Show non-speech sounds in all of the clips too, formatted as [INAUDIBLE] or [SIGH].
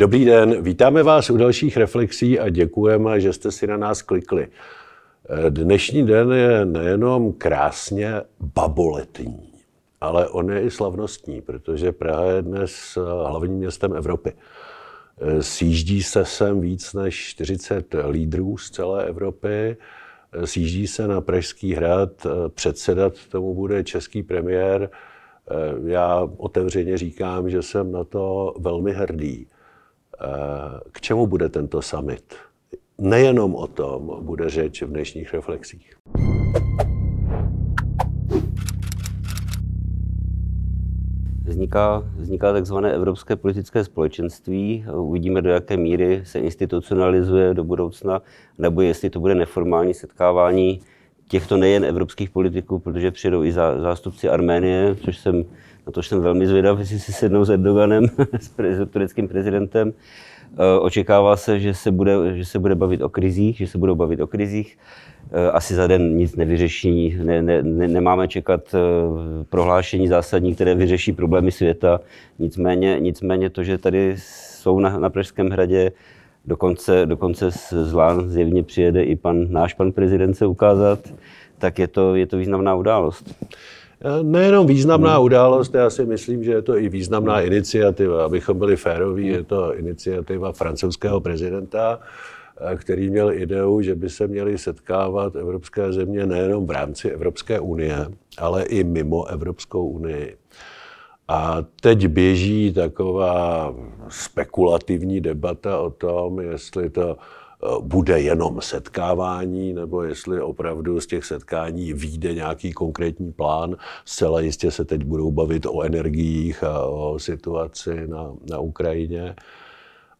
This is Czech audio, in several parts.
Dobrý den, vítáme vás u dalších reflexí a děkujeme, že jste si na nás klikli. Dnešní den je nejenom krásně baboletní, ale on je i slavnostní, protože Praha je dnes hlavním městem Evropy. Sjíždí se sem víc než 40 lídrů z celé Evropy, sjíždí se na Pražský hrad, předsedat tomu bude český premiér. Já otevřeně říkám, že jsem na to velmi hrdý. K čemu bude tento summit? Nejenom o tom bude řeč v dnešních reflexích. Vzniká, vzniká takzvané evropské politické společenství. Uvidíme, do jaké míry se institucionalizuje do budoucna, nebo jestli to bude neformální setkávání těchto nejen evropských politiků, protože přijdou i zástupci Arménie, což jsem, na to jsem velmi zvědav, jestli si sednou s Erdoganem, [LAUGHS] s tureckým prezidentem. Eh, očekává se, že se, bude, že se bude bavit o krizích, že se budou bavit o krizích. Eh, asi za den nic nevyřeší, ne, ne, ne, nemáme čekat eh, prohlášení zásadní, které vyřeší problémy světa. Nicméně, nicméně to, že tady jsou na, na Pražském hradě, dokonce, dokonce z Lán zjevně přijede i pan, náš pan prezident se ukázat, tak je to, je to významná událost. Nejenom významná hmm. událost, já si myslím, že je to i významná iniciativa. Abychom byli féroví, je to iniciativa francouzského prezidenta, který měl ideu, že by se měly setkávat evropské země nejenom v rámci Evropské unie, ale i mimo Evropskou unii. A teď běží taková spekulativní debata o tom, jestli to bude jenom setkávání, nebo jestli opravdu z těch setkání vyjde nějaký konkrétní plán. Zcela jistě se teď budou bavit o energiích a o situaci na, na Ukrajině.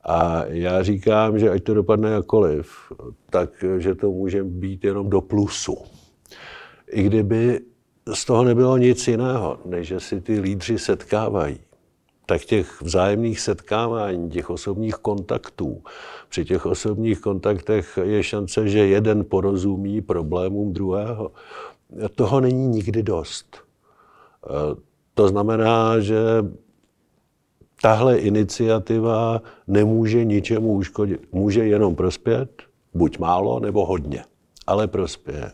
A já říkám, že ať to dopadne jakkoliv, tak že to může být jenom do plusu. I kdyby z toho nebylo nic jiného, než že si ty lídři setkávají tak těch vzájemných setkávání, těch osobních kontaktů, při těch osobních kontaktech je šance, že jeden porozumí problémům druhého. Toho není nikdy dost. E, to znamená, že tahle iniciativa nemůže ničemu uškodit. Může jenom prospět, buď málo nebo hodně, ale prospěje.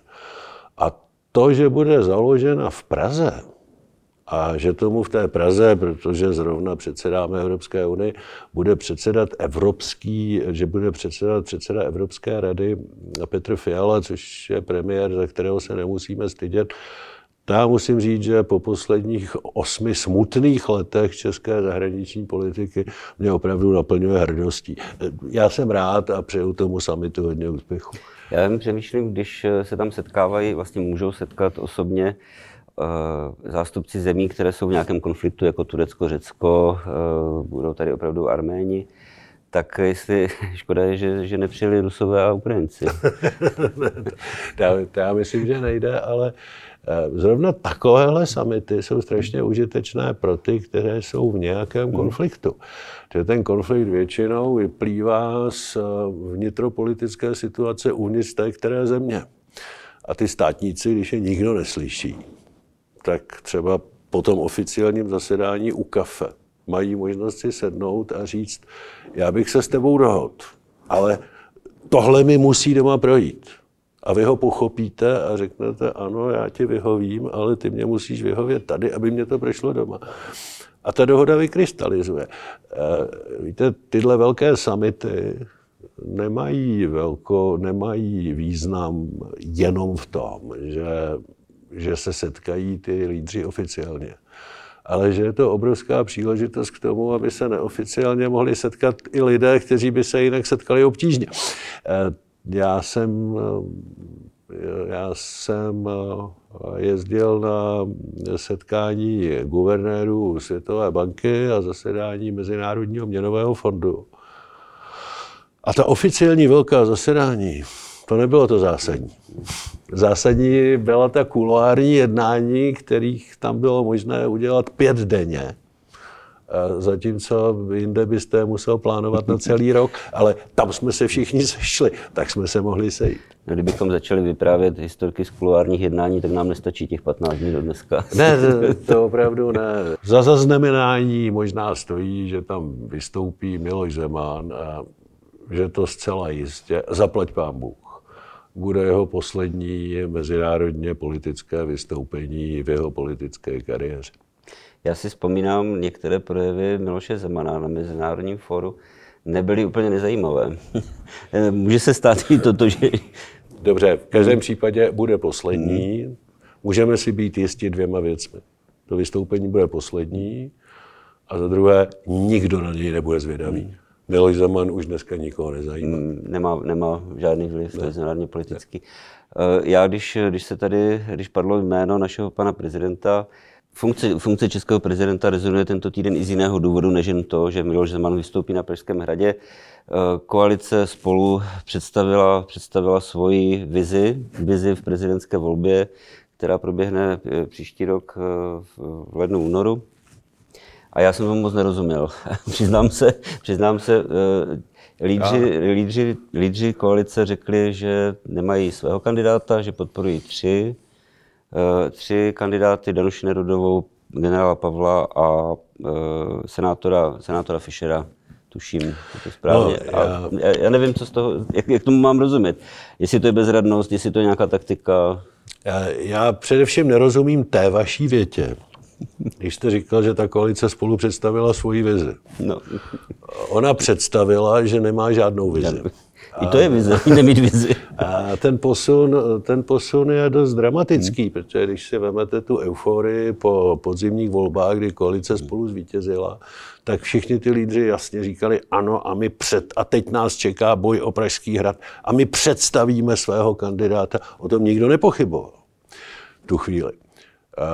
A to, že bude založena v Praze, a že tomu v té Praze, protože zrovna předsedáme Evropské unii, bude předsedat Evropský, že bude předsedat předseda Evropské rady Petr Fiala, což je premiér, za kterého se nemusíme stydět. Já musím říct, že po posledních osmi smutných letech české zahraniční politiky mě opravdu naplňuje hrdostí. Já jsem rád a přeju tomu samitu hodně úspěchu. Já jen přemýšlím, když se tam setkávají, vlastně můžou setkat osobně, zástupci zemí, které jsou v nějakém konfliktu, jako Turecko, Řecko, eh, budou tady opravdu Arméni, tak jestli [LAUGHS] škoda je, že, že nepřijeli Rusové a Ukrajinci. [LAUGHS] já, já myslím, že nejde, ale eh, zrovna takovéhle samity jsou strašně užitečné pro ty, které jsou v nějakém hmm. konfliktu. Že ten konflikt většinou vyplývá z vnitropolitické situace uvnitř té které země. A ty státníci, když je nikdo neslyší, tak třeba po tom oficiálním zasedání u kafe mají možnost si sednout a říct, já bych se s tebou dohod, ale tohle mi musí doma projít. A vy ho pochopíte a řeknete, ano, já ti vyhovím, ale ty mě musíš vyhovět tady, aby mě to prošlo doma. A ta dohoda vykrystalizuje. Eh, víte, tyhle velké samity nemají, velko, nemají význam jenom v tom, že že se setkají ty lídři oficiálně. Ale že je to obrovská příležitost k tomu, aby se neoficiálně mohli setkat i lidé, kteří by se jinak setkali obtížně. Eh, já jsem, eh, já jsem eh, jezdil na setkání guvernérů Světové banky a zasedání Mezinárodního měnového fondu. A ta oficiální velká zasedání, to nebylo to zásadní. Zásadní byla ta kuloární jednání, kterých tam bylo možné udělat pět denně. Zatímco jinde byste musel plánovat na celý rok, ale tam jsme se všichni sešli, tak jsme se mohli sejít. No, kdybychom začali vyprávět historky z kulárních jednání, tak nám nestačí těch 15 dní do dneska. Ne, to opravdu ne. Za zaznamenání možná stojí, že tam vystoupí Miloš Zeman a že to zcela jistě, zaplať pán Bůh, bude jeho poslední mezinárodně politické vystoupení v jeho politické kariéře. Já si vzpomínám některé projevy Miloše Zemana na Mezinárodním fóru, nebyly úplně nezajímavé. [LAUGHS] Může se stát i toto, že... Dobře, v každém případě bude poslední. Můžeme si být jistí dvěma věcmi. To vystoupení bude poslední a za druhé, nikdo na něj nebude zvědavý. Miloš Zeman už dneska nikoho nezajímá. Hmm, nemá, nemá žádný vliv ne. mezinárodně politický. Ne. Eh, já, když, když se tady, když padlo jméno našeho pana prezidenta, Funkce, funkce českého prezidenta rezonuje tento týden i z jiného důvodu, než jen to, že Miloš Zeman vystoupí na Pražském hradě. Eh, koalice spolu představila, představila svoji vizi, vizi v prezidentské volbě, která proběhne eh, příští rok v lednu, únoru. A já jsem tomu moc nerozuměl. [LAUGHS] přiznám se, přiznám se, eh, lídři, lídři, lídři koalice řekli, že nemají svého kandidáta, že podporují tři, eh, tři kandidáty, Danuši Nerudovou, generála Pavla a eh, senátora, senátora Fischera tuším, je to správně. No, já... já, já nevím, co z toho, jak, jak tomu mám rozumět. Jestli to je bezradnost, jestli to je nějaká taktika. Já, já především nerozumím té vaší větě, když jste říkal, že ta koalice spolu představila svoji vizi. No. Ona představila, že nemá žádnou vizi. I to je vize, nemít vizi. [LAUGHS] A ten posun, ten posun je dost dramatický, hmm. protože když si vezmete tu euforii po podzimních volbách, kdy koalice spolu zvítězila, tak všichni ty lídři jasně říkali ano a my před, a teď nás čeká boj o Pražský hrad a my představíme svého kandidáta. O tom nikdo nepochyboval tu chvíli. A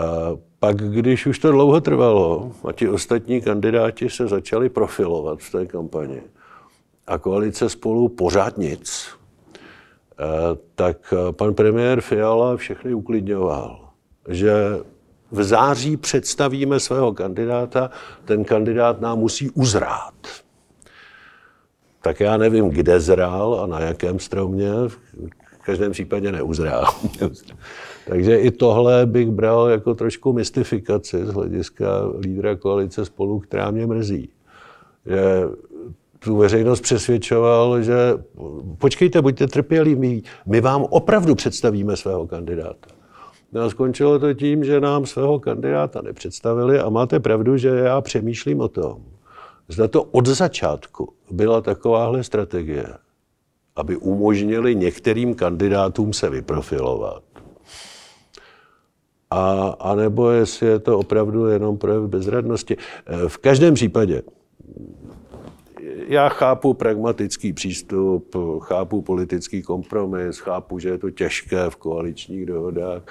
pak, když už to dlouho trvalo a ti ostatní kandidáti se začali profilovat v té kampani a koalice spolu pořád nic, tak pan premiér Fiala všechny uklidňoval, že v září představíme svého kandidáta, ten kandidát nám musí uzrát. Tak já nevím, kde zrál a na jakém stromě, v každém případě neuzrál. [LAUGHS] Takže i tohle bych bral jako trošku mystifikaci z hlediska lídra koalice spolu, která mě mrzí. Že tu veřejnost přesvědčoval, že počkejte, buďte trpěliví, my vám opravdu představíme svého kandidáta. No a skončilo to tím, že nám svého kandidáta nepředstavili a máte pravdu, že já přemýšlím o tom, zda to od začátku byla takováhle strategie, aby umožnili některým kandidátům se vyprofilovat a, a nebo jestli je to opravdu jenom projev bezradnosti. E, v každém případě já chápu pragmatický přístup, chápu politický kompromis, chápu, že je to těžké v koaličních dohodách,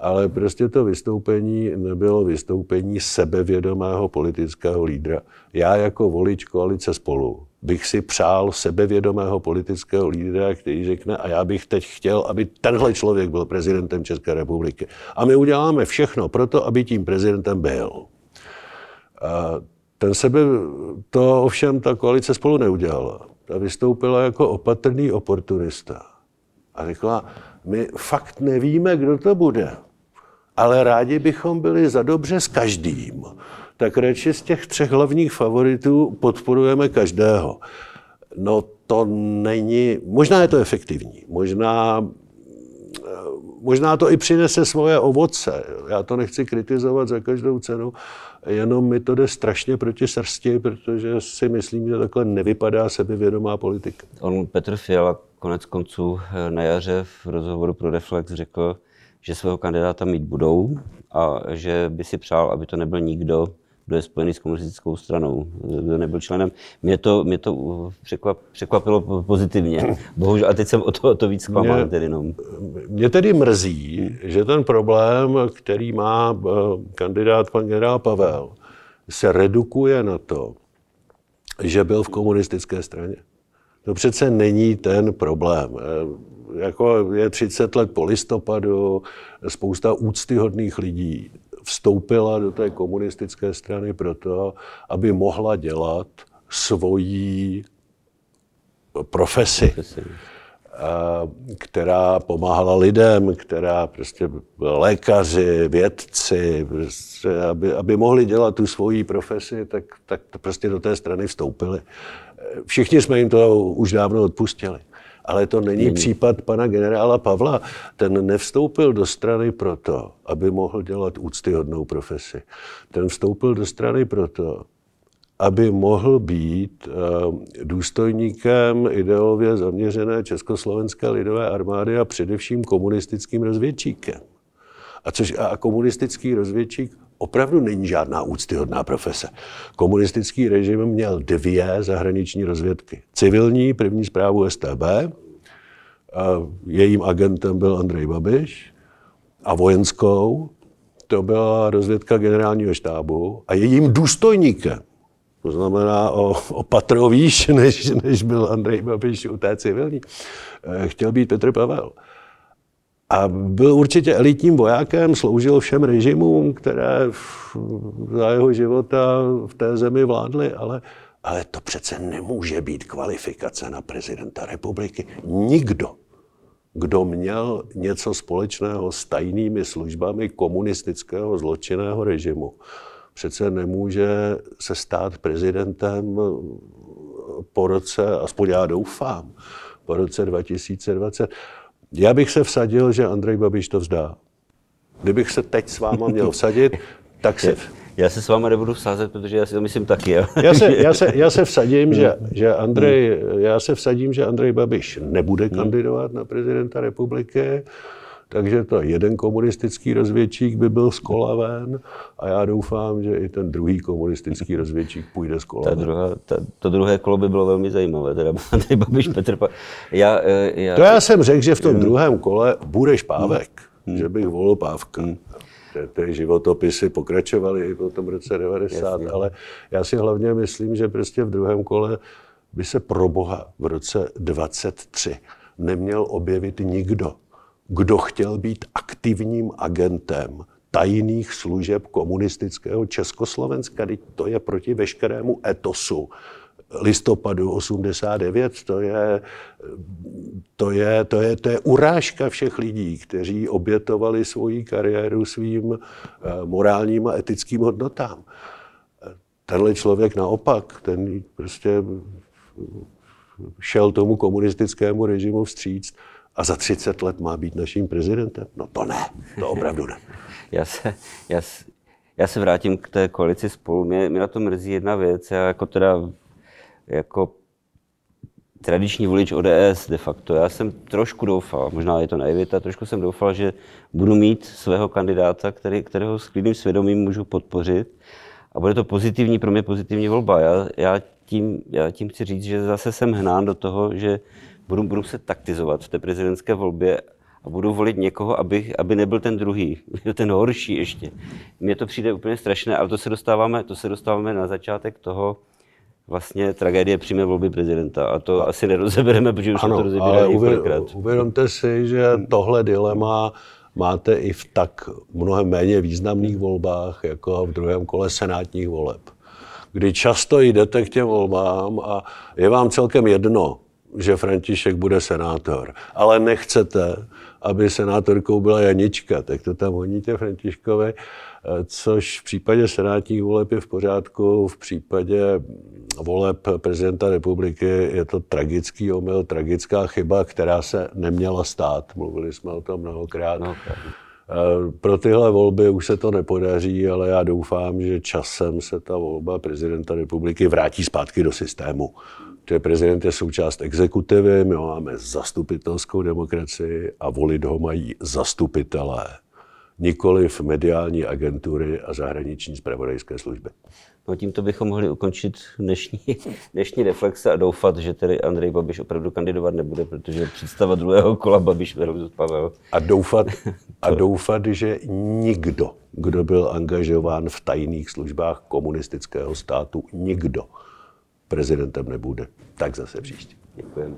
ale prostě to vystoupení nebylo vystoupení sebevědomého politického lídra. Já jako volič koalice spolu bych si přál sebevědomého politického lídra, který řekne, a já bych teď chtěl, aby tenhle člověk byl prezidentem České republiky. A my uděláme všechno pro to, aby tím prezidentem byl. A ten sebe, to ovšem ta koalice spolu neudělala. Ta vystoupila jako opatrný oportunista. A řekla, my fakt nevíme, kdo to bude, ale rádi bychom byli za dobře s každým tak radši z těch třech hlavních favoritů podporujeme každého. No to není, možná je to efektivní, možná, možná to i přinese svoje ovoce. Já to nechci kritizovat za každou cenu, jenom mi to jde strašně proti srsti, protože si myslím, že takhle nevypadá sebevědomá politika. On Petr Fiala konec konců na jaře v rozhovoru pro Reflex řekl, že svého kandidáta mít budou a že by si přál, aby to nebyl nikdo, kdo je spojený s komunistickou stranou, kdo nebyl členem. Mě to, mě to překvap, překvapilo pozitivně. [LAUGHS] Bohužel, a teď jsem o to, o to víc zklamán. Mě, tedy, no. mě tedy mrzí, že ten problém, který má eh, kandidát pan generál Pavel, se redukuje na to, že byl v komunistické straně. To přece není ten problém. Jako je 30 let po listopadu, spousta úctyhodných lidí vstoupila do té komunistické strany proto, aby mohla dělat svoji profesi, která pomáhala lidem, která prostě lékaři, vědci, prostě, aby, aby mohli dělat tu svoji profesi, tak, tak prostě do té strany vstoupili. Všichni jsme jim to už dávno odpustili. Ale to není hmm. případ pana generála Pavla. Ten nevstoupil do strany proto, aby mohl dělat úctyhodnou profesi. Ten vstoupil do strany proto, aby mohl být eh, důstojníkem ideově zaměřené Československé lidové armády a především komunistickým rozvědčíkem. A, což, a komunistický rozvědčík opravdu není žádná úctyhodná profese. Komunistický režim měl dvě zahraniční rozvědky. Civilní, první zprávu STB, jejím agentem byl Andrej Babiš, a vojenskou, to byla rozvědka generálního štábu, a jejím důstojníkem, to znamená o, o patro výš, než, než byl Andrej Babiš u té civilní, eh, chtěl být Petr Pavel. A byl určitě elitním vojákem, sloužil všem režimům, které za jeho života v té zemi vládly, ale, ale to přece nemůže být kvalifikace na prezidenta republiky. Nikdo, kdo měl něco společného s tajnými službami komunistického zločinného režimu, přece nemůže se stát prezidentem po roce, aspoň já doufám, po roce 2020. Já bych se vsadil, že Andrej Babiš to vzdá. Kdybych se teď s váma měl vsadit, [LAUGHS] tak se... Já se s váma nebudu vsázet, protože já si to myslím taky. Já se, já se, já se vsadím, že, že Andrej, já se vsadím, že Andrej Babiš nebude kandidovat na prezidenta republiky takže to jeden komunistický rozvědčík by byl z kola ven a já doufám, že i ten druhý komunistický rozvědčík půjde z kola ta druhá, ta, to druhé kolo by bylo velmi zajímavé, teda [LAUGHS] Andrej Babiš, Petr pa... já, eh, já, To já jsem řekl, že v tom druhém kole bude Pávek, hmm. že bych volil Pávka. Hmm ty životopisy pokračovaly i po tom roce 90, Jasně. ale já si hlavně myslím, že prostě v druhém kole by se pro Boha v roce 23 neměl objevit nikdo, kdo chtěl být aktivním agentem tajných služeb komunistického Československa. To je proti veškerému etosu listopadu 89. To je, to je, to je, to je urážka všech lidí, kteří obětovali svoji kariéru svým eh, morálním a etickým hodnotám. Tenhle člověk naopak, ten prostě šel tomu komunistickému režimu vstříct a za 30 let má být naším prezidentem? No to ne, to [LAUGHS] opravdu ne. já, se, já, já se vrátím k té koalici spolu. Mě, mě na to mrzí jedna věc. Já jako teda jako tradiční volič ODS de facto, já jsem trošku doufal, možná je to naivita, trošku jsem doufal, že budu mít svého kandidáta, který, kterého s klidným svědomím můžu podpořit a bude to pozitivní, pro mě pozitivní volba. Já, já, tím, já tím chci říct, že zase jsem hnán do toho, že budu, budu se taktizovat v té prezidentské volbě a budu volit někoho, aby, aby nebyl ten druhý, [LAUGHS] ten horší ještě. Mně to přijde úplně strašné, ale to se dostáváme, to se dostáváme na začátek toho, vlastně tragédie přímé volby prezidenta. A to asi nerozebereme, protože už ano, to rozebírali několikrát. Uvědomte si, že tohle dilema máte i v tak mnohem méně významných volbách, jako v druhém kole senátních voleb, kdy často jdete k těm volbám a je vám celkem jedno, že František bude senátor, ale nechcete, aby senátorkou byla Janička, tak to tam honíte Františkovi, což v případě senátních voleb je v pořádku, v případě voleb prezidenta republiky je to tragický omyl, tragická chyba, která se neměla stát. Mluvili jsme o tom mnohokrát. No, pro tyhle volby už se to nepodaří, ale já doufám, že časem se ta volba prezidenta republiky vrátí zpátky do systému že prezident je součást exekutivy, my máme zastupitelskou demokracii a volit ho mají zastupitelé, nikoli v mediální agentury a zahraniční zpravodajské služby. No tímto bychom mohli ukončit dnešní, [LAUGHS] dnešní reflexe a doufat, že tedy Andrej Babiš opravdu kandidovat nebude, protože představa druhého kola Babiš versus Pavel. A doufat, [LAUGHS] a doufat, že nikdo, kdo byl angažován v tajných službách komunistického státu, nikdo, prezidentem nebude. Tak zase příště. Děkujeme.